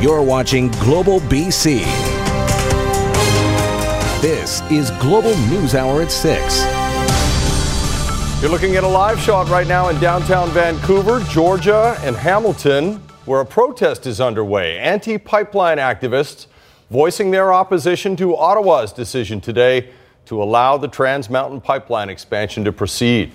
You're watching Global BC. This is Global News Hour at 6. You're looking at a live shot right now in downtown Vancouver, Georgia, and Hamilton, where a protest is underway. Anti pipeline activists voicing their opposition to Ottawa's decision today to allow the Trans Mountain Pipeline expansion to proceed.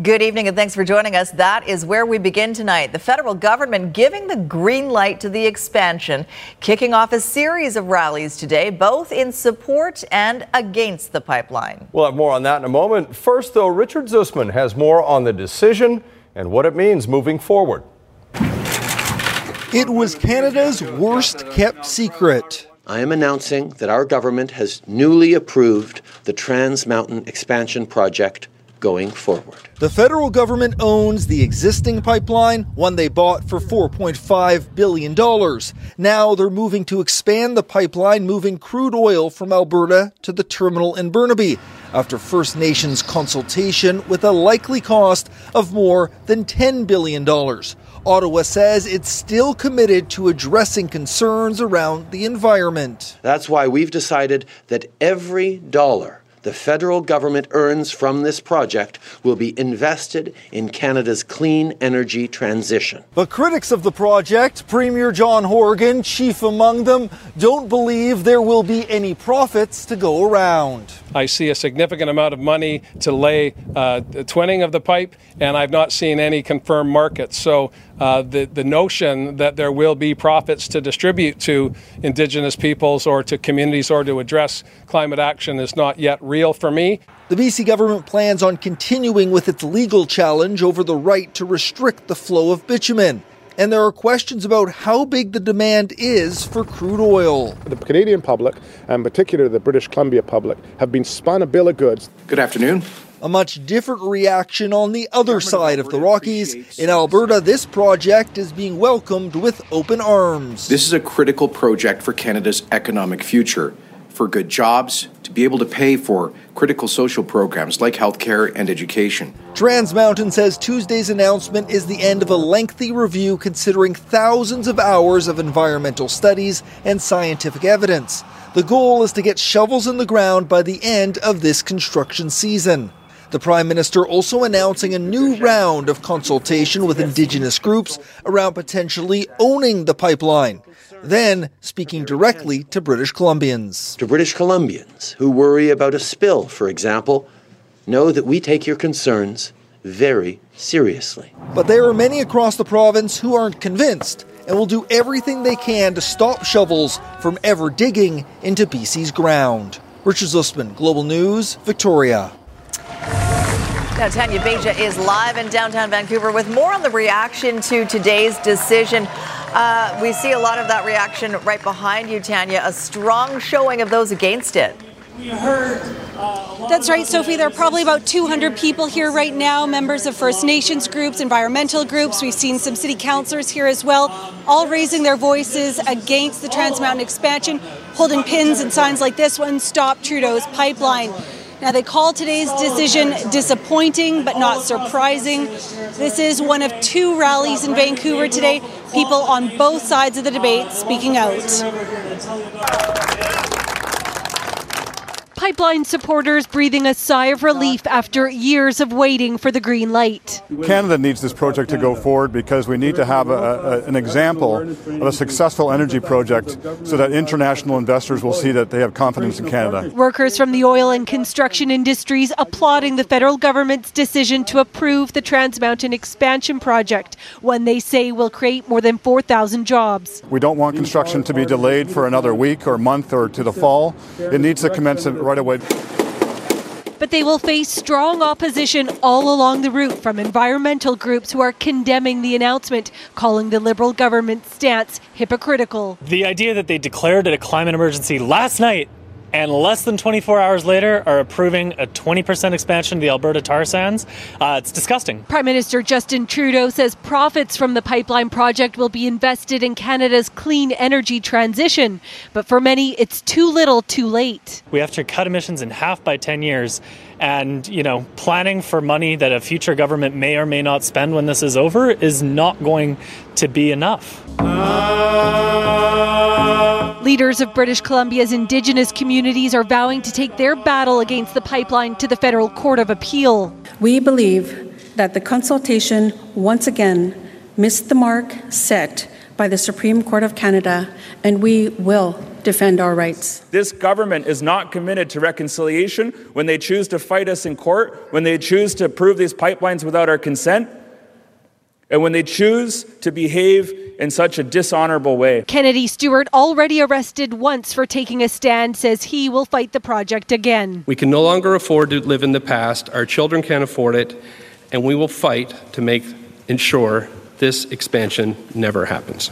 Good evening and thanks for joining us. That is where we begin tonight. The federal government giving the green light to the expansion, kicking off a series of rallies today, both in support and against the pipeline. We'll have more on that in a moment. First, though, Richard Zussman has more on the decision and what it means moving forward. It was Canada's worst kept secret. I am announcing that our government has newly approved the Trans Mountain Expansion Project going forward. The federal government owns the existing pipeline, one they bought for $4.5 billion. Now they're moving to expand the pipeline, moving crude oil from Alberta to the terminal in Burnaby after First Nations consultation with a likely cost of more than $10 billion. Ottawa says it's still committed to addressing concerns around the environment. That's why we've decided that every dollar the federal government earns from this project will be invested in Canada's clean energy transition. But critics of the project, Premier John Horgan, chief among them, don't believe there will be any profits to go around. I see a significant amount of money to lay uh, the twinning of the pipe, and I've not seen any confirmed markets. So uh, the, the notion that there will be profits to distribute to Indigenous peoples or to communities or to address climate action is not yet real for me. The BC government plans on continuing with its legal challenge over the right to restrict the flow of bitumen. And there are questions about how big the demand is for crude oil. The Canadian public, and particularly the British Columbia public, have been spun a bill of goods. Good afternoon. A much different reaction on the other side of the Rockies. In Alberta, this project is being welcomed with open arms. This is a critical project for Canada's economic future for good jobs, to be able to pay for critical social programs like healthcare and education. Trans Mountain says Tuesday's announcement is the end of a lengthy review considering thousands of hours of environmental studies and scientific evidence. The goal is to get shovels in the ground by the end of this construction season. The Prime Minister also announcing a new round of consultation with Indigenous groups around potentially owning the pipeline then speaking directly to British Columbians. To British Columbians who worry about a spill, for example, know that we take your concerns very seriously. But there are many across the province who aren't convinced and will do everything they can to stop shovels from ever digging into BC's ground. Richard Zussman, Global News, Victoria. Now, Tanya Beja is live in downtown Vancouver with more on the reaction to today's decision. Uh, we see a lot of that reaction right behind you, Tanya. A strong showing of those against it. We heard. Uh, That's right, Sophie. There are probably about 200 people here right now, members of First Nations groups, environmental groups. We've seen some city councillors here as well, all raising their voices against the Trans Mountain expansion, holding pins and signs like this one Stop Trudeau's pipeline. Now, they call today's decision disappointing but not surprising. This is one of two rallies in Vancouver today, people on both sides of the debate speaking out pipeline supporters breathing a sigh of relief after years of waiting for the green light. Canada needs this project to go forward because we need to have a, a, an example of a successful energy project so that international investors will see that they have confidence in Canada. Workers from the oil and construction industries applauding the federal government's decision to approve the Trans Mountain expansion project, one they say will create more than 4,000 jobs. We don't want construction to be delayed for another week or month or to the fall. It needs to commence right away. But they will face strong opposition all along the route from environmental groups who are condemning the announcement, calling the Liberal government's stance hypocritical. The idea that they declared it a climate emergency last night and less than 24 hours later are approving a 20% expansion of the Alberta tar sands. Uh, it's disgusting. Prime Minister Justin Trudeau says profits from the pipeline project will be invested in Canada's clean energy transition. But for many, it's too little too late. We have to cut emissions in half by 10 years. And, you know, planning for money that a future government may or may not spend when this is over is not going to be enough. Leaders of British Columbia's Indigenous communities are vowing to take their battle against the pipeline to the Federal Court of Appeal. We believe that the consultation once again missed the mark set by the Supreme Court of Canada, and we will defend our rights. This government is not committed to reconciliation when they choose to fight us in court, when they choose to approve these pipelines without our consent, and when they choose to behave in such a dishonorable way. Kennedy Stewart, already arrested once for taking a stand, says he will fight the project again. We can no longer afford to live in the past. Our children can't afford it, and we will fight to make ensure this expansion never happens.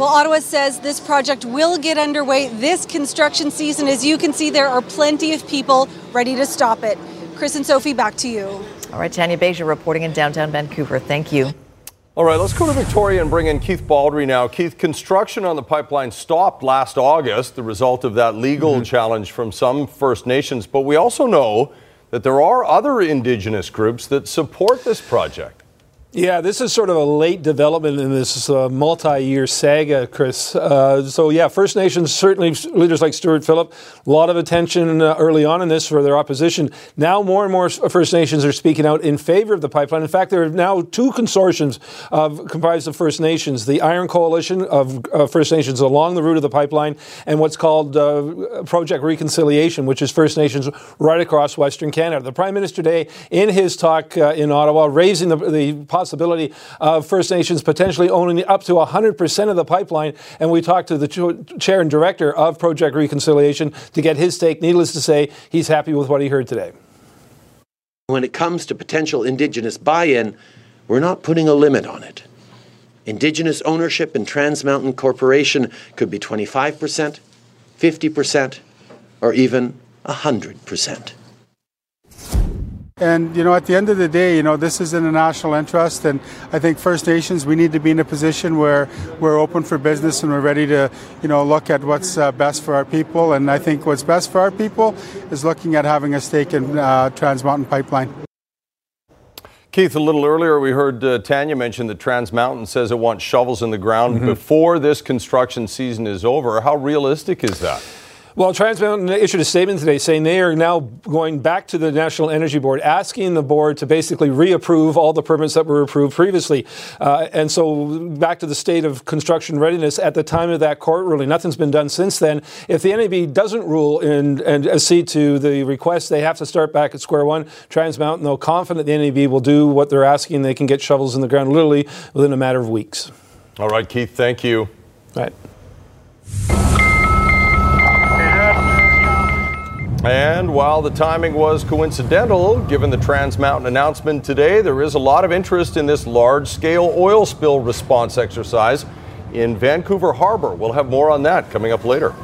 Well, Ottawa says this project will get underway this construction season. As you can see, there are plenty of people ready to stop it. Chris and Sophie, back to you. All right, Tanya Beja reporting in downtown Vancouver. Thank you. All right, let's go to Victoria and bring in Keith Baldrey now. Keith, construction on the pipeline stopped last August, the result of that legal mm-hmm. challenge from some First Nations. But we also know that there are other Indigenous groups that support this project. Yeah, this is sort of a late development in this uh, multi-year saga, Chris. Uh, so yeah, First Nations certainly leaders like Stewart Phillip, a lot of attention uh, early on in this for their opposition. Now more and more First Nations are speaking out in favor of the pipeline. In fact, there are now two consortiums of, comprised of First Nations: the Iron Coalition of First Nations along the route of the pipeline, and what's called uh, Project Reconciliation, which is First Nations right across Western Canada. The Prime Minister today, in his talk uh, in Ottawa, raising the, the possibility of First Nations potentially owning up to 100% of the pipeline. And we talked to the chair and director of Project Reconciliation to get his take. Needless to say, he's happy with what he heard today. When it comes to potential Indigenous buy in, we're not putting a limit on it. Indigenous ownership in Trans Mountain Corporation could be 25%, 50%, or even 100%. And, you know, at the end of the day, you know, this is in the national interest. And I think First Nations, we need to be in a position where we're open for business and we're ready to, you know, look at what's uh, best for our people. And I think what's best for our people is looking at having a stake in uh, Trans Mountain Pipeline. Keith, a little earlier we heard uh, Tanya mention that Trans Mountain says it wants shovels in the ground mm-hmm. before this construction season is over. How realistic is that? Well, Trans Mountain issued a statement today saying they are now going back to the National Energy Board, asking the board to basically reapprove all the permits that were approved previously. Uh, and so, back to the state of construction readiness at the time of that court ruling. Nothing's been done since then. If the NEB doesn't rule in, and accede to the request, they have to start back at square one. Trans Mountain, though confident the NEB will do what they're asking, they can get shovels in the ground literally within a matter of weeks. All right, Keith, thank you. All right. And while the timing was coincidental, given the Trans Mountain announcement today, there is a lot of interest in this large scale oil spill response exercise in Vancouver Harbor. We'll have more on that coming up later.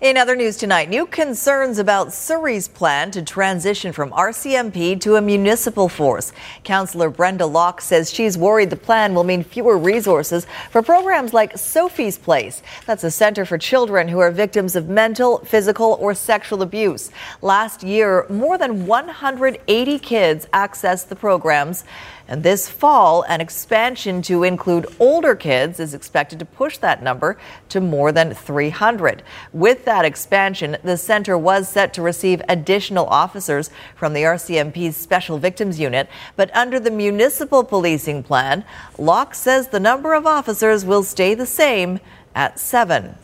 In other news tonight, new concerns about Surrey's plan to transition from RCMP to a municipal force. Councillor Brenda Locke says she's worried the plan will mean fewer resources for programs like Sophie's Place. That's a center for children who are victims of mental, physical, or sexual abuse. Last year, more than 180 kids accessed the programs. And this fall, an expansion to include older kids is expected to push that number to more than 300. With that expansion, the center was set to receive additional officers from the RCMP's Special Victims Unit. But under the municipal policing plan, Locke says the number of officers will stay the same at seven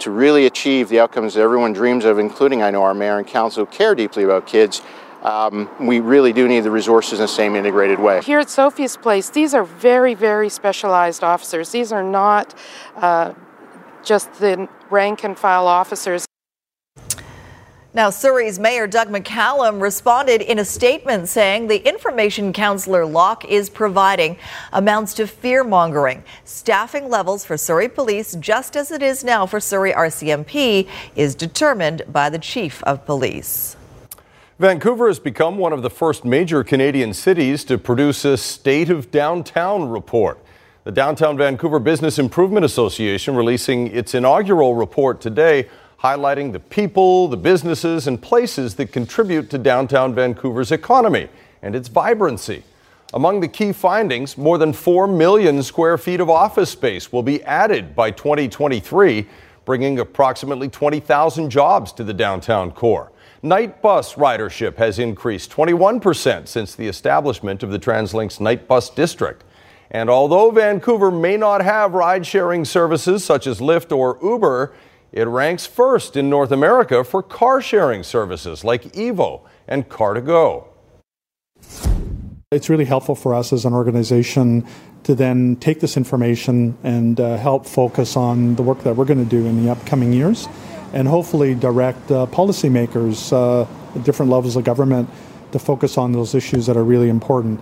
to really achieve the outcomes that everyone dreams of, including I know our mayor and council care deeply about kids, um, we really do need the resources in the same integrated way. Here at Sophie's Place, these are very, very specialized officers. These are not uh, just the rank and file officers. Now, Surrey's Mayor Doug McCallum responded in a statement saying the information Councillor Locke is providing amounts to fear mongering. Staffing levels for Surrey Police, just as it is now for Surrey RCMP, is determined by the Chief of Police. Vancouver has become one of the first major Canadian cities to produce a State of Downtown report. The Downtown Vancouver Business Improvement Association releasing its inaugural report today highlighting the people, the businesses, and places that contribute to downtown Vancouver's economy and its vibrancy. Among the key findings, more than 4 million square feet of office space will be added by 2023, bringing approximately 20,000 jobs to the downtown core. Night bus ridership has increased 21% since the establishment of the TransLink's night bus district. And although Vancouver may not have ride sharing services such as Lyft or Uber, it ranks first in North America for car sharing services like Evo and Car2Go. It's really helpful for us as an organization to then take this information and uh, help focus on the work that we're going to do in the upcoming years and hopefully direct uh, policymakers uh, at different levels of government to focus on those issues that are really important.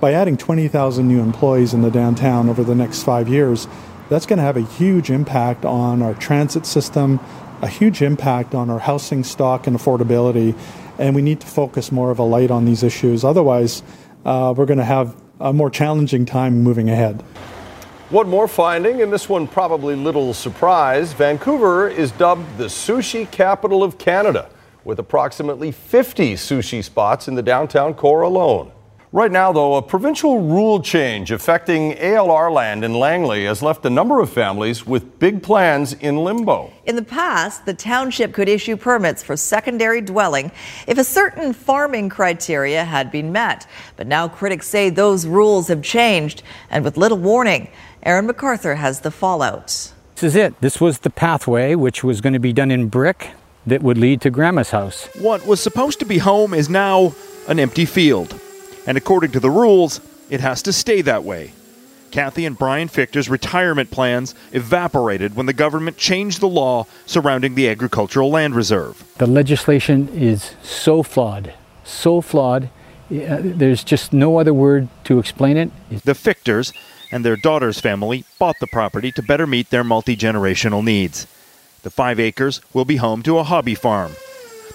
By adding 20,000 new employees in the downtown over the next five years, that's going to have a huge impact on our transit system, a huge impact on our housing stock and affordability. And we need to focus more of a light on these issues. Otherwise, uh, we're going to have a more challenging time moving ahead. One more finding, and this one probably little surprise Vancouver is dubbed the sushi capital of Canada, with approximately 50 sushi spots in the downtown core alone. Right now, though, a provincial rule change affecting ALR land in Langley has left a number of families with big plans in limbo. In the past, the township could issue permits for secondary dwelling if a certain farming criteria had been met. But now critics say those rules have changed, and with little warning. Aaron McArthur has the fallout. This is it. This was the pathway, which was going to be done in brick that would lead to Grandma's house. What was supposed to be home is now an empty field and according to the rules, it has to stay that way. Kathy and Brian Fichter's retirement plans evaporated when the government changed the law surrounding the agricultural land reserve. The legislation is so flawed, so flawed. Uh, there's just no other word to explain it. The Fichters and their daughter's family bought the property to better meet their multi generational needs. The five acres will be home to a hobby farm.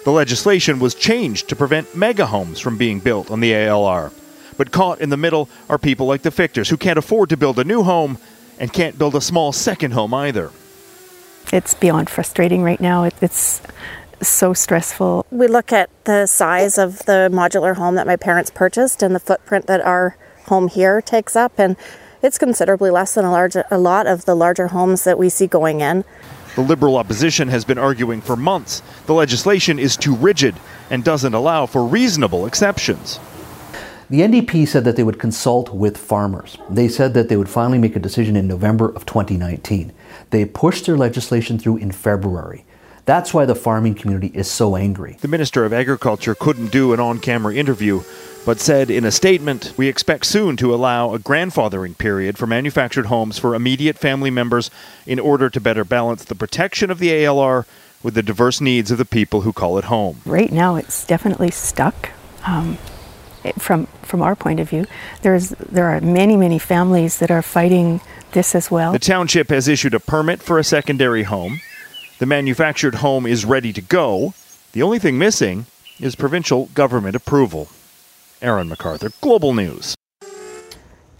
The legislation was changed to prevent mega homes from being built on the ALR. But caught in the middle are people like the Fichters who can't afford to build a new home and can't build a small second home either. It's beyond frustrating right now. It's so stressful. We look at the size of the modular home that my parents purchased and the footprint that our home here takes up, and it's considerably less than a, large, a lot of the larger homes that we see going in. The Liberal opposition has been arguing for months the legislation is too rigid and doesn't allow for reasonable exceptions. The NDP said that they would consult with farmers. They said that they would finally make a decision in November of 2019. They pushed their legislation through in February. That's why the farming community is so angry. The Minister of Agriculture couldn't do an on camera interview, but said in a statement, We expect soon to allow a grandfathering period for manufactured homes for immediate family members in order to better balance the protection of the ALR with the diverse needs of the people who call it home. Right now, it's definitely stuck. Um, from from our point of view, there's there are many many families that are fighting this as well. The township has issued a permit for a secondary home. The manufactured home is ready to go. The only thing missing is provincial government approval. Aaron McArthur, Global News.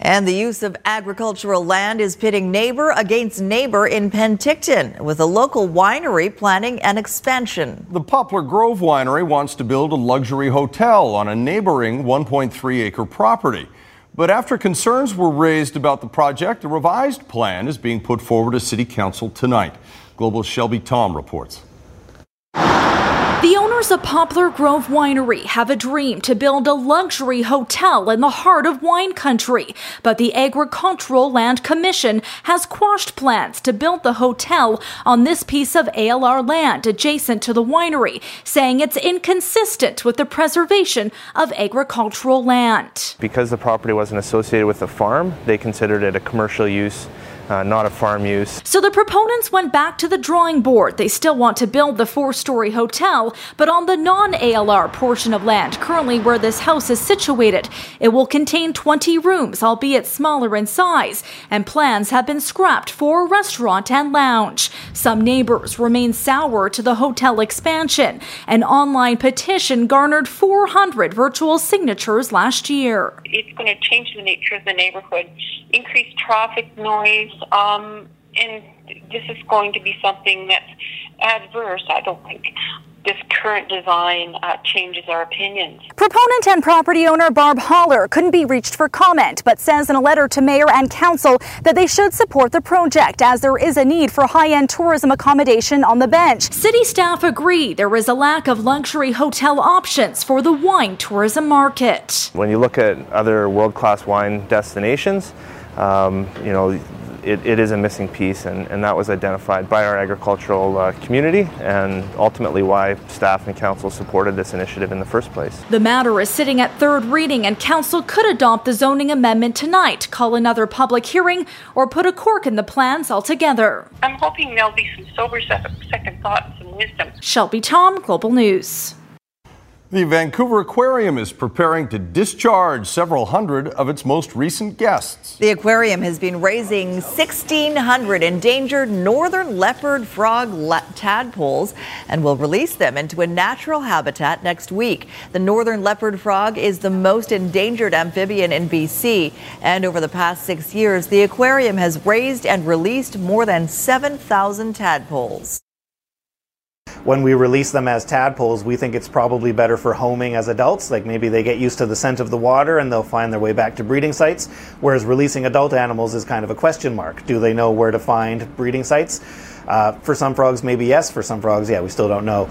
And the use of agricultural land is pitting neighbor against neighbor in Penticton, with a local winery planning an expansion. The Poplar Grove Winery wants to build a luxury hotel on a neighboring 1.3 acre property. But after concerns were raised about the project, a revised plan is being put forward to City Council tonight. Global Shelby Thom reports. The owners of Poplar Grove Winery have a dream to build a luxury hotel in the heart of wine country, but the Agricultural Land Commission has quashed plans to build the hotel on this piece of ALR land adjacent to the winery, saying it's inconsistent with the preservation of agricultural land. Because the property wasn't associated with the farm, they considered it a commercial use uh, not a farm use. So the proponents went back to the drawing board. They still want to build the four story hotel, but on the non ALR portion of land currently where this house is situated, it will contain 20 rooms, albeit smaller in size, and plans have been scrapped for a restaurant and lounge. Some neighbors remain sour to the hotel expansion. An online petition garnered 400 virtual signatures last year. It's going to change the nature of the neighborhood, increase traffic noise, um, and this is going to be something that's adverse, I don't think. This current design uh, changes our opinions. Proponent and property owner Barb Holler couldn't be reached for comment, but says in a letter to mayor and council that they should support the project as there is a need for high end tourism accommodation on the bench. City staff agree there is a lack of luxury hotel options for the wine tourism market. When you look at other world class wine destinations, um, you know, it, it is a missing piece, and, and that was identified by our agricultural uh, community, and ultimately why staff and council supported this initiative in the first place. The matter is sitting at third reading, and council could adopt the zoning amendment tonight, call another public hearing, or put a cork in the plans altogether. I'm hoping there'll be some sober second thought and some wisdom. Shelby Thom, Global News. The Vancouver Aquarium is preparing to discharge several hundred of its most recent guests. The aquarium has been raising 1,600 endangered northern leopard frog tadpoles and will release them into a natural habitat next week. The northern leopard frog is the most endangered amphibian in BC, and over the past six years, the aquarium has raised and released more than 7,000 tadpoles. When we release them as tadpoles, we think it's probably better for homing as adults. Like maybe they get used to the scent of the water and they'll find their way back to breeding sites. Whereas releasing adult animals is kind of a question mark. Do they know where to find breeding sites? Uh, for some frogs, maybe yes. For some frogs, yeah, we still don't know.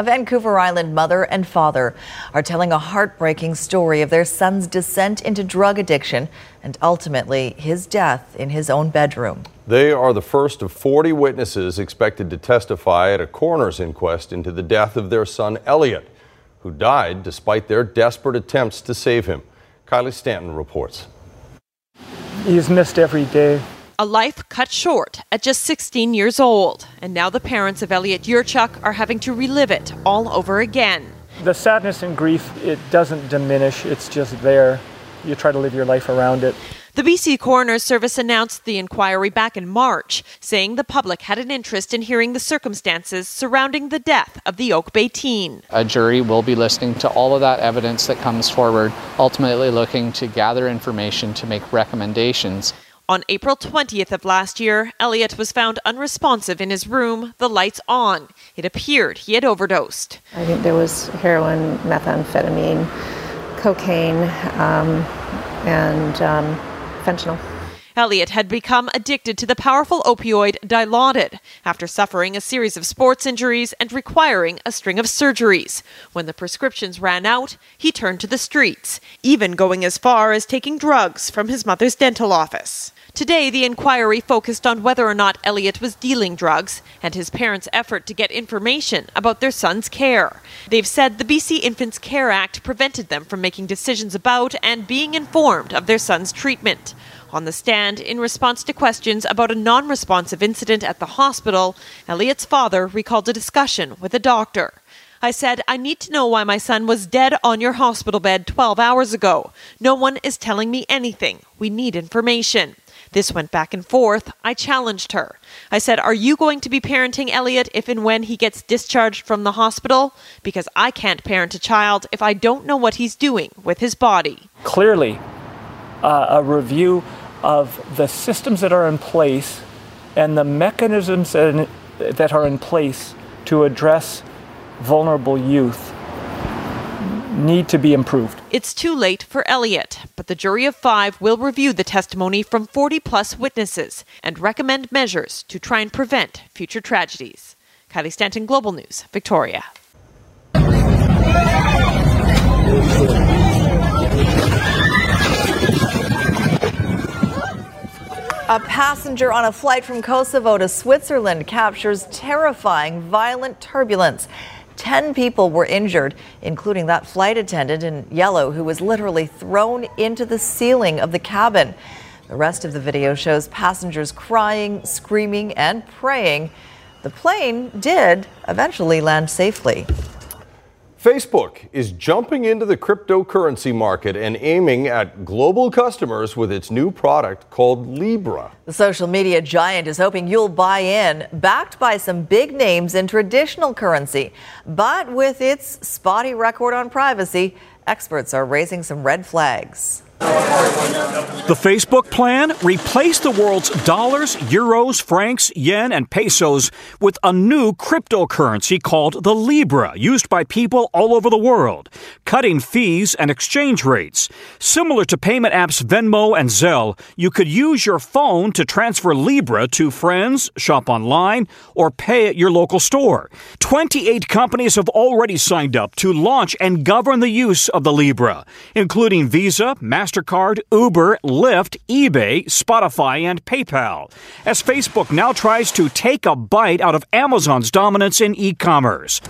A Vancouver Island mother and father are telling a heartbreaking story of their son's descent into drug addiction and ultimately his death in his own bedroom. They are the first of 40 witnesses expected to testify at a coroner's inquest into the death of their son Elliot, who died despite their desperate attempts to save him. Kylie Stanton reports. He's missed every day. A life cut short at just 16 years old, and now the parents of Elliot Eurchuk are having to relive it all over again. The sadness and grief, it doesn't diminish, it's just there. You try to live your life around it. The BC Coroner's Service announced the inquiry back in March, saying the public had an interest in hearing the circumstances surrounding the death of the Oak Bay teen. A jury will be listening to all of that evidence that comes forward, ultimately looking to gather information to make recommendations. On April 20th of last year, Elliot was found unresponsive in his room, the lights on. It appeared he had overdosed. I think there was heroin, methamphetamine, cocaine, um, and um, fentanyl. Elliot had become addicted to the powerful opioid Dilaudid after suffering a series of sports injuries and requiring a string of surgeries. When the prescriptions ran out, he turned to the streets, even going as far as taking drugs from his mother's dental office. Today, the inquiry focused on whether or not Elliot was dealing drugs and his parents' effort to get information about their son's care. They've said the BC Infants Care Act prevented them from making decisions about and being informed of their son's treatment. On the stand, in response to questions about a non responsive incident at the hospital, Elliot's father recalled a discussion with a doctor. I said, I need to know why my son was dead on your hospital bed 12 hours ago. No one is telling me anything. We need information. This went back and forth. I challenged her. I said, Are you going to be parenting Elliot if and when he gets discharged from the hospital? Because I can't parent a child if I don't know what he's doing with his body. Clearly, uh, a review of the systems that are in place and the mechanisms that are in place to address vulnerable youth need to be improved. It's too late for Elliot, but the jury of five will review the testimony from 40 plus witnesses and recommend measures to try and prevent future tragedies. Kylie Stanton, Global News, Victoria. A passenger on a flight from Kosovo to Switzerland captures terrifying violent turbulence. Ten people were injured, including that flight attendant in yellow who was literally thrown into the ceiling of the cabin. The rest of the video shows passengers crying, screaming, and praying. The plane did eventually land safely. Facebook is jumping into the cryptocurrency market and aiming at global customers with its new product called Libra. The social media giant is hoping you'll buy in, backed by some big names in traditional currency. But with its spotty record on privacy, experts are raising some red flags. The Facebook plan replace the world's dollars, euros, francs, yen, and pesos with a new cryptocurrency called the Libra, used by people all over the world, cutting fees and exchange rates. Similar to payment apps Venmo and Zelle, you could use your phone to transfer Libra to friends, shop online, or pay at your local store. 28 companies have already signed up to launch and govern the use of the Libra, including Visa, Mastercard, MasterCard, Uber, Lyft, eBay, Spotify, and PayPal, as Facebook now tries to take a bite out of Amazon's dominance in e commerce.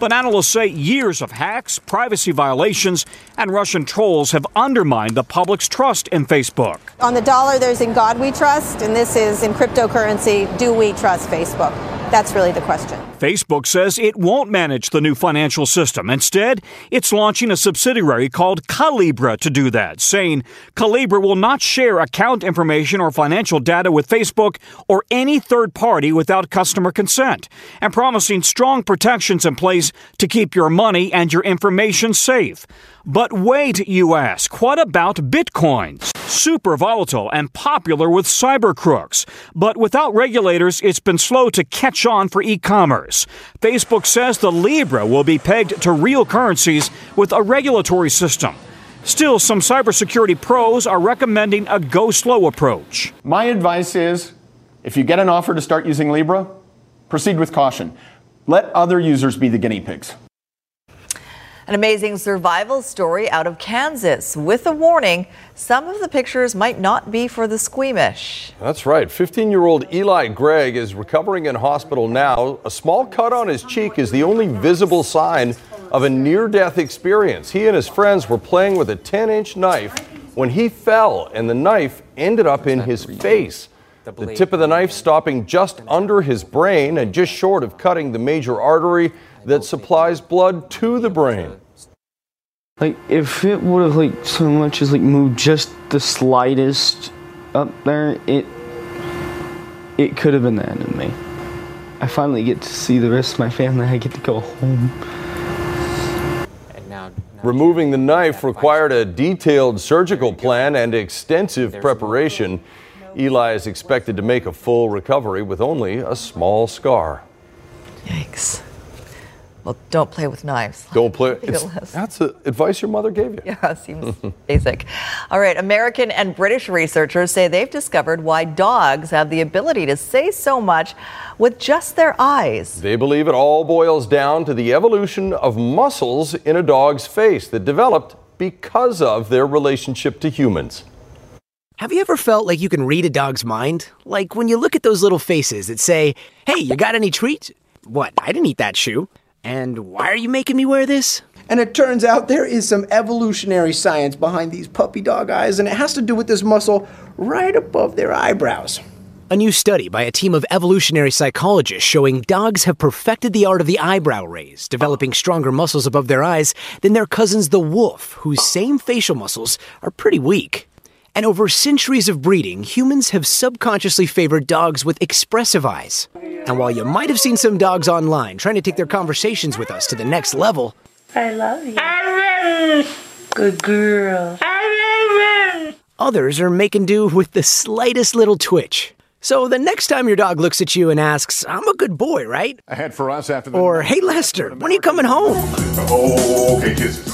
But analysts say years of hacks, privacy violations, and Russian trolls have undermined the public's trust in Facebook. On the dollar, there's in God we trust, and this is in cryptocurrency, do we trust Facebook? That's really the question. Facebook says it won't manage the new financial system. Instead, it's launching a subsidiary called Calibra to do that, saying Calibra will not share account information or financial data with Facebook or any third party without customer consent, and promising strong protections in place to keep your money and your information safe. But wait, you ask, what about bitcoins? Super volatile and popular with cyber crooks. But without regulators, it's been slow to catch on for e commerce. Facebook says the Libra will be pegged to real currencies with a regulatory system. Still, some cybersecurity pros are recommending a go slow approach. My advice is if you get an offer to start using Libra, proceed with caution. Let other users be the guinea pigs. An amazing survival story out of Kansas with a warning some of the pictures might not be for the squeamish. That's right. 15 year old Eli Gregg is recovering in hospital now. A small cut on his cheek is the only visible sign of a near death experience. He and his friends were playing with a 10 inch knife when he fell, and the knife ended up in his face. The tip of the knife stopping just under his brain and just short of cutting the major artery that supplies blood to the brain. Like if it would have like so much as like moved just the slightest up there, it it could have been the end of me. I finally get to see the rest of my family. I get to go home. Removing the knife required a detailed surgical plan and extensive preparation. Eli is expected to make a full recovery with only a small scar. Yikes. Well, don't play with knives. Don't play. that's the advice your mother gave you. Yeah, seems basic. All right, American and British researchers say they've discovered why dogs have the ability to say so much with just their eyes. They believe it all boils down to the evolution of muscles in a dog's face that developed because of their relationship to humans. Have you ever felt like you can read a dog's mind? Like when you look at those little faces that say, Hey, you got any treats? What? I didn't eat that shoe. And why are you making me wear this? And it turns out there is some evolutionary science behind these puppy dog eyes, and it has to do with this muscle right above their eyebrows. A new study by a team of evolutionary psychologists showing dogs have perfected the art of the eyebrow raise, developing stronger muscles above their eyes than their cousins the wolf, whose same facial muscles are pretty weak. And over centuries of breeding, humans have subconsciously favored dogs with expressive eyes. And while you might have seen some dogs online trying to take their conversations with us to the next level, I love you. Good girl. others are making do with the slightest little twitch. So the next time your dog looks at you and asks, I'm a good boy, right? Ahead for us after the. Or, hey Lester, when are you coming home? Oh, okay, kisses.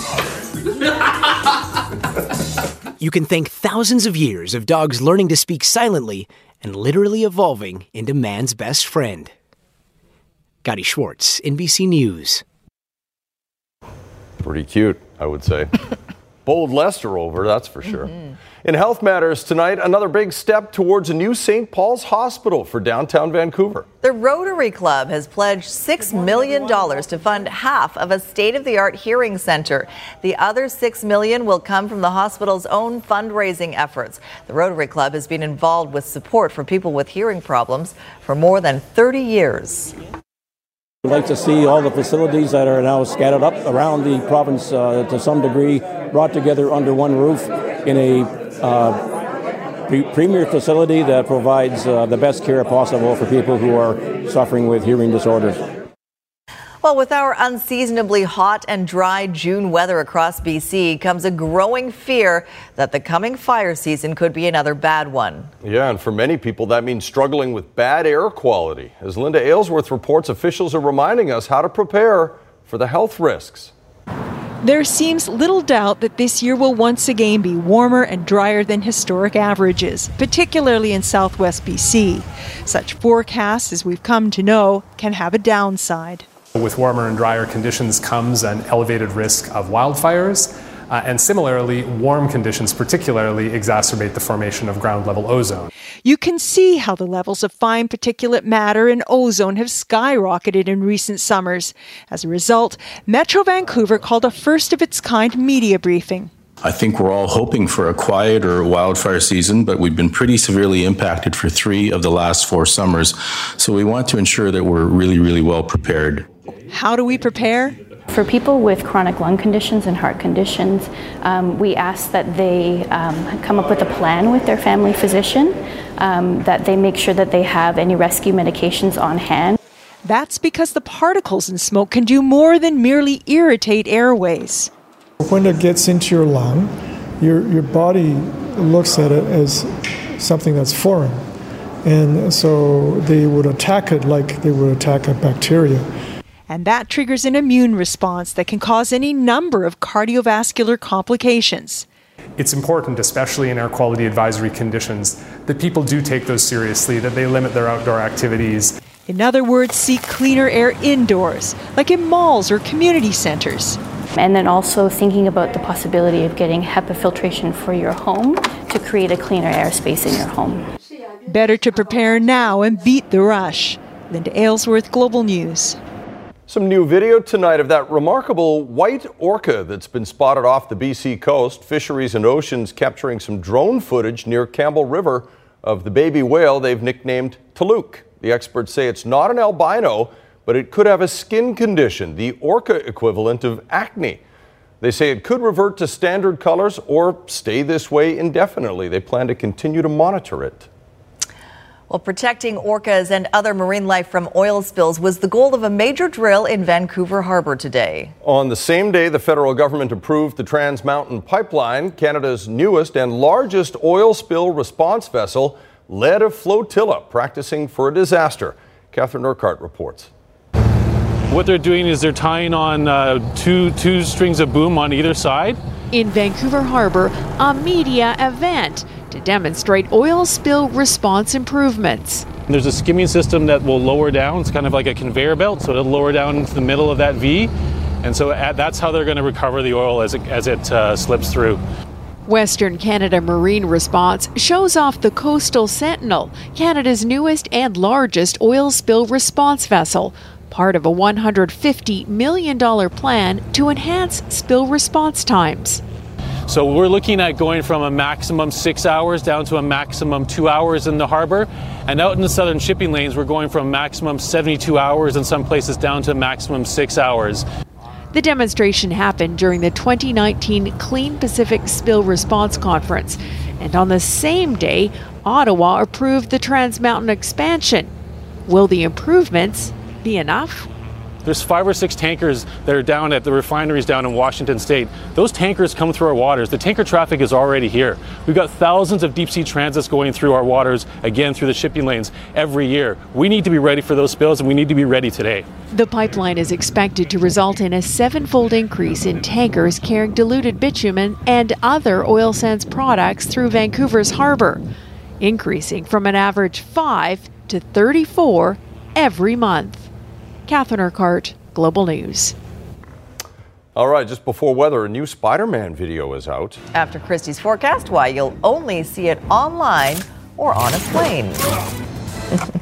You can thank thousands of years of dogs learning to speak silently and literally evolving into man's best friend. Gadi Schwartz, NBC News. Pretty cute, I would say. bowled Lester over, that's for sure. Mm-hmm. In health matters tonight, another big step towards a new St. Paul's hospital for downtown Vancouver. The Rotary Club has pledged $6 million to fund half of a state of the art hearing center. The other 6 million will come from the hospital's own fundraising efforts. The Rotary Club has been involved with support for people with hearing problems for more than 30 years. We'd like to see all the facilities that are now scattered up around the province uh, to some degree brought together under one roof in a pre- premier facility that provides uh, the best care possible for people who are suffering with hearing disorders. Well, with our unseasonably hot and dry June weather across BC comes a growing fear that the coming fire season could be another bad one. Yeah, and for many people, that means struggling with bad air quality. As Linda Aylesworth reports, officials are reminding us how to prepare for the health risks. There seems little doubt that this year will once again be warmer and drier than historic averages, particularly in southwest BC. Such forecasts, as we've come to know, can have a downside. With warmer and drier conditions comes an elevated risk of wildfires. Uh, and similarly, warm conditions particularly exacerbate the formation of ground level ozone. You can see how the levels of fine particulate matter and ozone have skyrocketed in recent summers. As a result, Metro Vancouver called a first of its kind media briefing. I think we're all hoping for a quieter wildfire season, but we've been pretty severely impacted for three of the last four summers. So we want to ensure that we're really, really well prepared. How do we prepare? For people with chronic lung conditions and heart conditions, um, we ask that they um, come up with a plan with their family physician, um, that they make sure that they have any rescue medications on hand. That's because the particles in smoke can do more than merely irritate airways. When it gets into your lung, your, your body looks at it as something that's foreign. And so they would attack it like they would attack a bacteria and that triggers an immune response that can cause any number of cardiovascular complications. It's important, especially in air quality advisory conditions, that people do take those seriously, that they limit their outdoor activities. In other words, seek cleaner air indoors, like in malls or community centers. And then also thinking about the possibility of getting HEPA filtration for your home to create a cleaner airspace in your home. Better to prepare now and beat the rush. Linda Aylesworth, Global News. Some new video tonight of that remarkable white orca that's been spotted off the BC coast. Fisheries and Oceans capturing some drone footage near Campbell River of the baby whale they've nicknamed Tl'uk. The experts say it's not an albino, but it could have a skin condition, the orca equivalent of acne. They say it could revert to standard colors or stay this way indefinitely. They plan to continue to monitor it. Well, protecting orcas and other marine life from oil spills was the goal of a major drill in Vancouver Harbor today. On the same day, the federal government approved the Trans Mountain Pipeline, Canada's newest and largest oil spill response vessel, led a flotilla practicing for a disaster. Catherine Urquhart reports. What they're doing is they're tying on uh, two, two strings of boom on either side. In Vancouver Harbor, a media event to demonstrate oil spill response improvements. There's a skimming system that will lower down. It's kind of like a conveyor belt, so it'll lower down into the middle of that V. And so at, that's how they're going to recover the oil as it, as it uh, slips through. Western Canada Marine Response shows off the Coastal Sentinel, Canada's newest and largest oil spill response vessel, part of a $150 million plan to enhance spill response times. So we're looking at going from a maximum six hours down to a maximum two hours in the harbor. And out in the southern shipping lanes, we're going from maximum 72 hours in some places down to a maximum six hours. The demonstration happened during the 2019 Clean Pacific Spill Response Conference. And on the same day, Ottawa approved the Trans Mountain expansion. Will the improvements be enough? There's five or six tankers that are down at the refineries down in Washington State. Those tankers come through our waters. The tanker traffic is already here. We've got thousands of deep sea transits going through our waters, again through the shipping lanes every year. We need to be ready for those spills and we need to be ready today. The pipeline is expected to result in a sevenfold increase in tankers carrying diluted bitumen and other oil sands products through Vancouver's harbor, increasing from an average 5 to 34 every month. Catherine Urquhart, Global News. All right, just before weather, a new Spider Man video is out. After Kristi's forecast, why you'll only see it online or on a plane.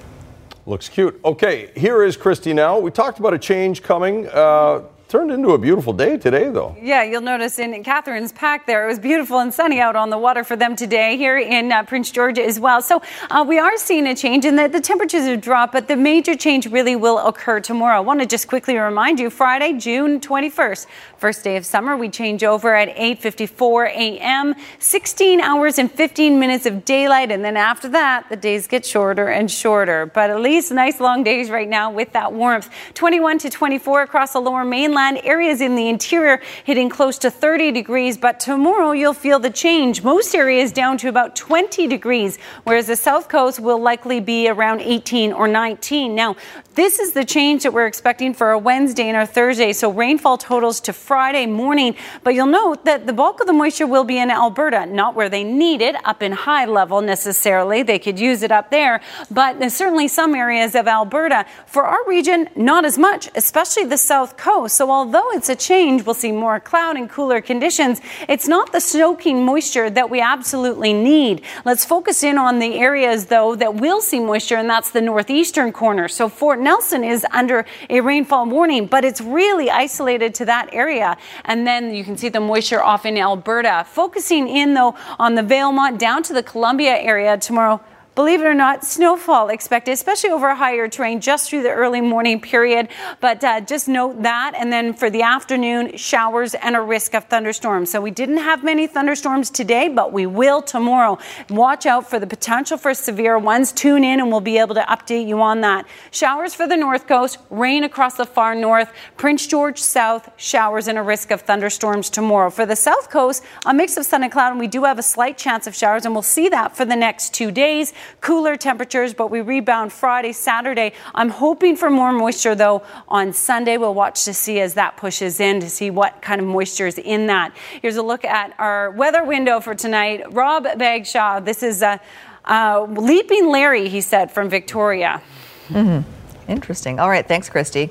Looks cute. Okay, here is Kristi now. We talked about a change coming. Uh, turned into a beautiful day today, though. Yeah, you'll notice in Catherine's pack there, it was beautiful and sunny out on the water for them today here in uh, Prince George as well. So uh, we are seeing a change in that the temperatures have dropped, but the major change really will occur tomorrow. I want to just quickly remind you, Friday, June 21st, first day of summer, we change over at 8:54 a.m. 16 hours and 15 minutes of daylight, and then after that, the days get shorter and shorter. But at least nice long days right now with that warmth. 21 to 24 across the lower mainland areas in the interior hitting close to 30 degrees, but tomorrow you'll feel the change. Most areas down to about 20 degrees, whereas the south coast will likely be around 18 or 19. Now, this is the change that we're expecting for a Wednesday and our Thursday. So rainfall totals to Friday morning, but you'll note that the bulk of the moisture will be in Alberta, not where they need it up in High Level necessarily. They could use it up there, but certainly some areas of Alberta. For our region, not as much, especially the south coast. So although it's a change, we'll see more cloud and cooler conditions. It's not the soaking moisture that we absolutely need. Let's focus in on the areas though that will see moisture, and that's the northeastern corner. So Fort Nelson is under a rainfall warning, but it's really isolated to that area. And then you can see the moisture off in Alberta. Focusing in though on the Valemount down to the Columbia area tomorrow. Believe it or not, snowfall expected, especially over higher terrain just through the early morning period. But uh, just note that. And then for the afternoon, showers and a risk of thunderstorms. So we didn't have many thunderstorms today, but we will tomorrow. Watch out for the potential for severe ones. Tune in and we'll be able to update you on that. Showers for the north coast, rain across the far north, Prince George south, showers and a risk of thunderstorms tomorrow. For the south coast, a mix of sun and cloud, and we do have a slight chance of showers, and we'll see that for the next two days cooler temperatures, but we rebound Friday, Saturday. I'm hoping for more moisture though on Sunday. We'll watch to see as that pushes in to see what kind of moisture is in that. Here's a look at our weather window for tonight. Rob Bagshaw, this is a uh, Leaping Larry, he said, from Victoria. Mm-hmm. Interesting. All right, thanks, Kristi.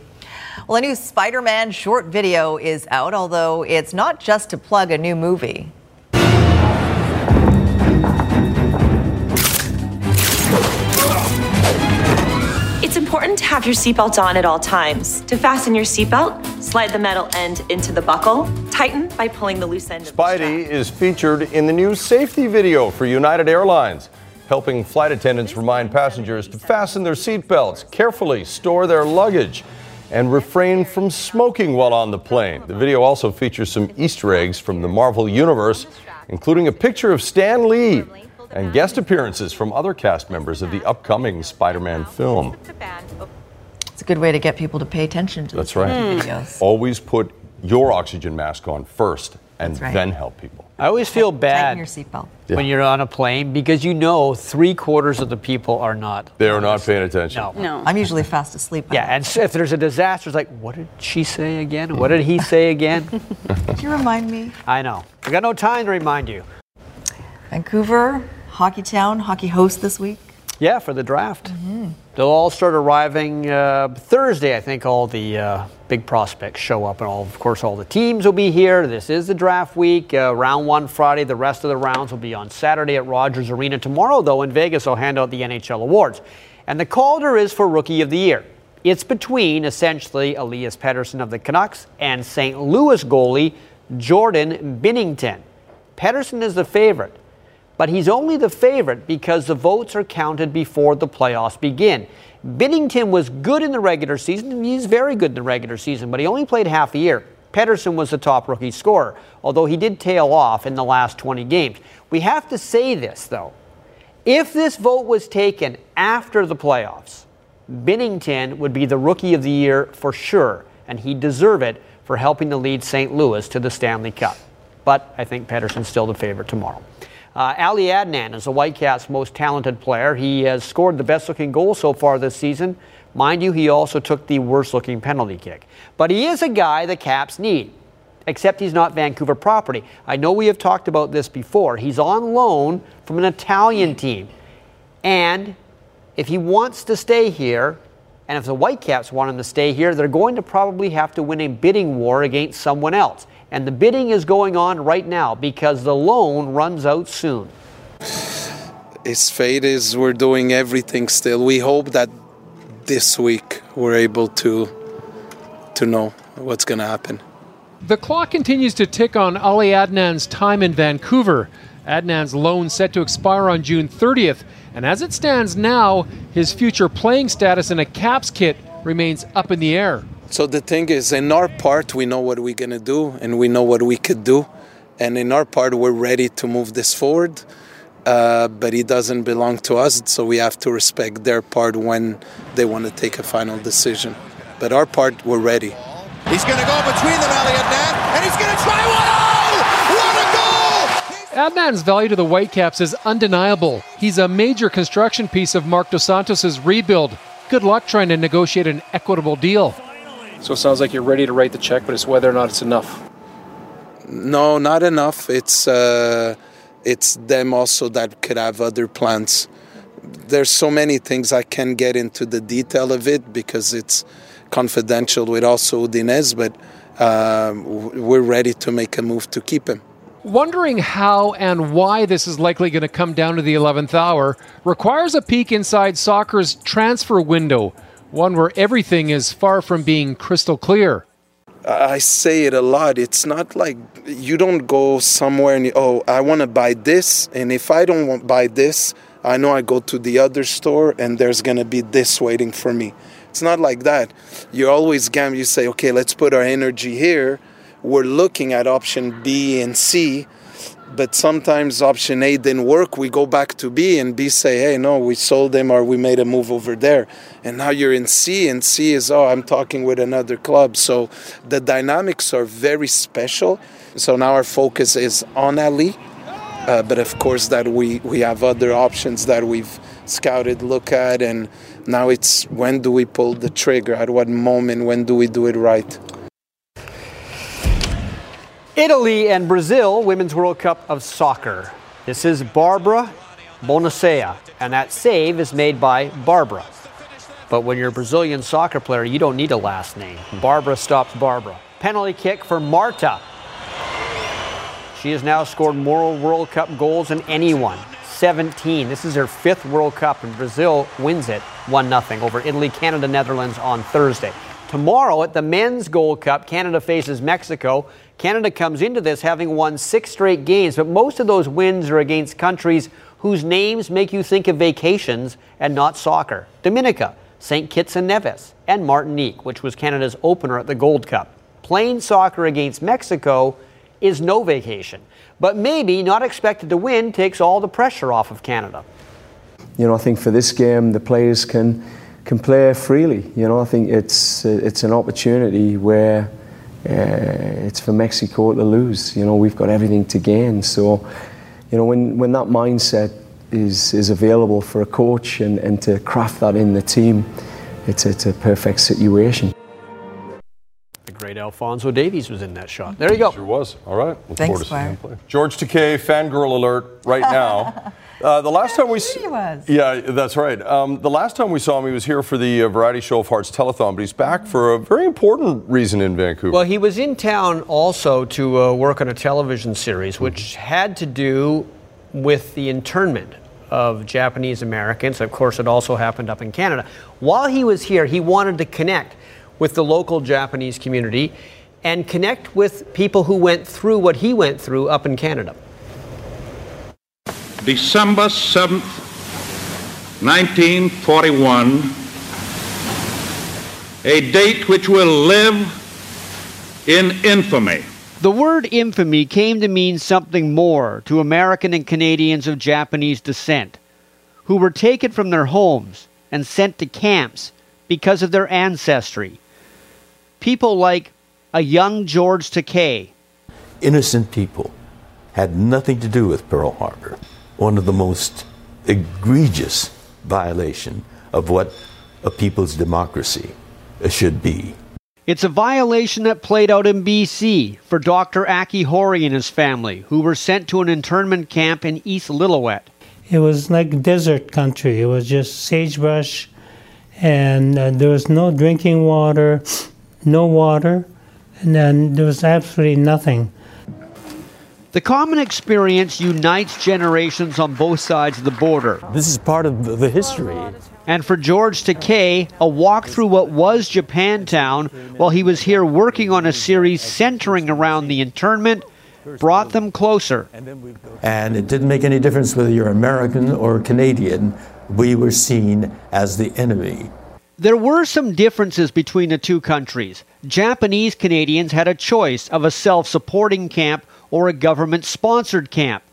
Well, a new Spider Man short video is out, although it's not just to plug a new movie. Important to have your seatbelt on at all times. To fasten your seatbelt, slide the metal end into the buckle. Tighten by pulling the loose end. Of the seat. Spidey is featured in the new safety video for United Airlines, helping flight attendants remind passengers to fasten their seatbelts, carefully store their luggage, and refrain from smoking while on the plane. The video also features some Easter eggs from the Marvel Universe, including a picture of Stan Lee and guest appearances from other cast members of the upcoming Spider Man film. It's a good way to get people to pay attention to That's right. videos. Hmm. Always put your oxygen mask on first and right. then help people. I always feel bad your seatbelt. when you're on a plane because you know three quarters of the people are not. They are not paying attention. No. No. I'm usually fast asleep. Yeah, and so if there's a disaster, it's like, what did she say again? What did he say again? Could you remind me? I know. I got no time to remind you. Vancouver, Hockey Town, hockey host this week. Yeah, for the draft. They'll all start arriving uh, Thursday. I think all the uh, big prospects show up, and all, of course, all the teams will be here. This is the draft week. Uh, round one Friday. The rest of the rounds will be on Saturday at Rogers Arena. Tomorrow, though, in Vegas, they'll hand out the NHL awards, and the Calder is for Rookie of the Year. It's between essentially Elias Pettersson of the Canucks and St. Louis goalie Jordan Binnington. Pettersson is the favorite but he's only the favorite because the votes are counted before the playoffs begin. Binnington was good in the regular season. He's very good in the regular season, but he only played half a year. Pettersson was the top rookie scorer, although he did tail off in the last 20 games. We have to say this, though. If this vote was taken after the playoffs, Binnington would be the rookie of the year for sure, and he'd deserve it for helping to lead St. Louis to the Stanley Cup. But I think Pettersson's still the favorite tomorrow. Uh, Ali Adnan is the Whitecaps' most talented player. He has scored the best looking goal so far this season. Mind you, he also took the worst looking penalty kick. But he is a guy the Caps need, except he's not Vancouver property. I know we have talked about this before. He's on loan from an Italian team. And if he wants to stay here And if the Whitecaps want him to stay here, they're going to probably have to win a bidding war against someone else. And the bidding is going on right now because the loan runs out soon. His fate is we're doing everything still. We hope that this week we're able to to know what's going to happen. The clock continues to tick on Ali Adnan's time in Vancouver. Adnan's loan set to expire on June 30th, and as it stands now, his future playing status in a Caps kit remains up in the air. So the thing is, in our part, we know what we're going to do and we know what we could do. And in our part, we're ready to move this forward. Uh, but it doesn't belong to us, so we have to respect their part when they want to take a final decision. But our part, we're ready. He's going to go between them, Elliot Nat, and he's going to try one. Oh, what a goal! Adnan's value to the Whitecaps is undeniable. He's a major construction piece of Marc Dos Santos' rebuild. Good luck trying to negotiate an equitable deal. So it sounds like you're ready to write the check, but it's whether or not it's enough. No, not enough. It's uh, it's them also that could have other plans. There's so many things I can't get into the detail of it because it's confidential with also Udinese, but um, we're ready to make a move to keep him. Wondering how and why this is likely going to come down to the 11th hour requires a peek inside soccer's transfer window, one where everything is far from being crystal clear. I say it a lot. It's not like you don't go somewhere and oh, I want to buy this, and if I don't want buy this, I know I go to the other store and there's going to be this waiting for me. It's not like that. You're always gamble. You say, okay, let's put our energy here. We're looking at option B and C, but sometimes option A didn't work. We go back to B, and B say, hey, no, we sold them or we made a move over there. And now you're in C, and C is, oh, I'm talking with another club. So the dynamics are very special. So now our focus is on Ali. Uh, but of course, that we, we have other options that we've scouted, look at, and now it's when do we pull the trigger? At what moment? When do we do it right? Italy and Brazil, Women's World Cup of Soccer. This is Barbara Bonansea, and that save is made by Barbara. But when you're a Brazilian soccer player, you don't need a last name. Barbara stops Barbara. Penalty kick for Marta. She has now scored more World Cup goals than anyone. 17. This is her fifth World Cup, and Brazil wins it 1 0 over Italy, Canada, Netherlands on Thursday. Tomorrow at the Men's Gold Cup, Canada faces Mexico. Canada comes into this having won six straight games, but most of those wins are against countries whose names make you think of vacations and not soccer. Dominica, St. Kitts and Nevis, and Martinique, which was Canada's opener at the Gold Cup. Playing soccer against Mexico is no vacation, but maybe not expected to win takes all the pressure off of Canada. You know, I think for this game, the players can can play freely. You know, I think it's it's an opportunity where uh, it's for Mexico to lose. You know, we've got everything to gain. So, you know, when, when that mindset is, is available for a coach and, and to craft that in the team, it's, it's a perfect situation. The great Alfonso Davies was in that shot. There you go. Sure was. All right. Look Thanks, forward to seeing him play. George Takei, fangirl alert right now. Uh, the last time we s- He was. yeah, that's right. Um, the last time we saw him, he was here for the uh, Variety Show of Hearts telethon, but he's back for a very important reason in Vancouver. Well, he was in town also to uh, work on a television series, which had to do with the internment of Japanese Americans. Of course, it also happened up in Canada. While he was here, he wanted to connect with the local Japanese community and connect with people who went through what he went through up in Canada. December 7th, 1941, a date which will live in infamy. The word infamy came to mean something more to American and Canadians of Japanese descent who were taken from their homes and sent to camps because of their ancestry. People like a young George Takei, innocent people had nothing to do with Pearl Harbor. One of the most egregious violation of what a people's democracy should be. It's a violation that played out in BC for Dr. Aki Hori and his family, who were sent to an internment camp in East Lillooet. It was like desert country. It was just sagebrush and uh, there was no drinking water, no water, and then there was absolutely nothing. The common experience unites generations on both sides of the border. This is part of the history. And for George Takei, a walk through what was Japantown while he was here working on a series centering around the internment brought them closer. And it didn't make any difference whether you're American or Canadian, we were seen as the enemy. There were some differences between the two countries. Japanese Canadians had a choice of a self supporting camp or a government sponsored camp.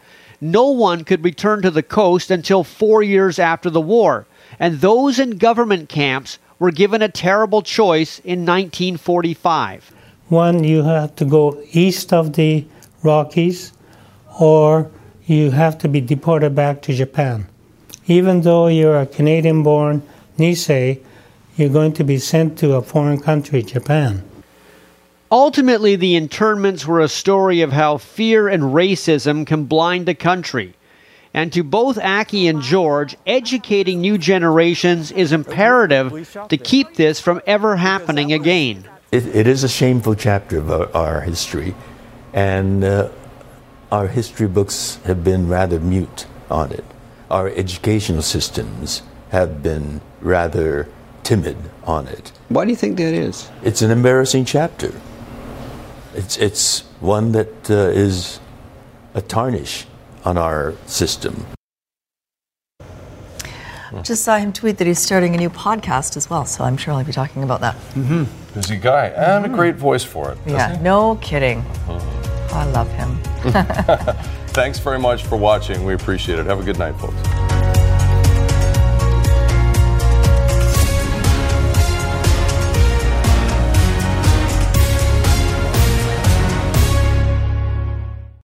No one could return to the coast until four years after the war, and those in government camps were given a terrible choice in 1945. One, you have to go east of the Rockies, or you have to be deported back to Japan. Even though you're a Canadian born Nisei, you're going to be sent to a foreign country, Japan. Ultimately, the internments were a story of how fear and racism can blind a country. And to both Aki and George, educating new generations is imperative to keep this from ever happening again. It, it is a shameful chapter of our, our history, and uh, our history books have been rather mute on it. Our educational systems have been rather timid on it. Why do you think that is? It's an embarrassing chapter. It's, it's one that uh, is a tarnish on our system. Just saw him tweet that he's starting a new podcast as well, so I'm sure he'll be talking about that. Mm-hmm. Busy guy and a great voice for it. Yeah, no kidding. I love him. Thanks very much for watching. We appreciate it. Have a good night, folks.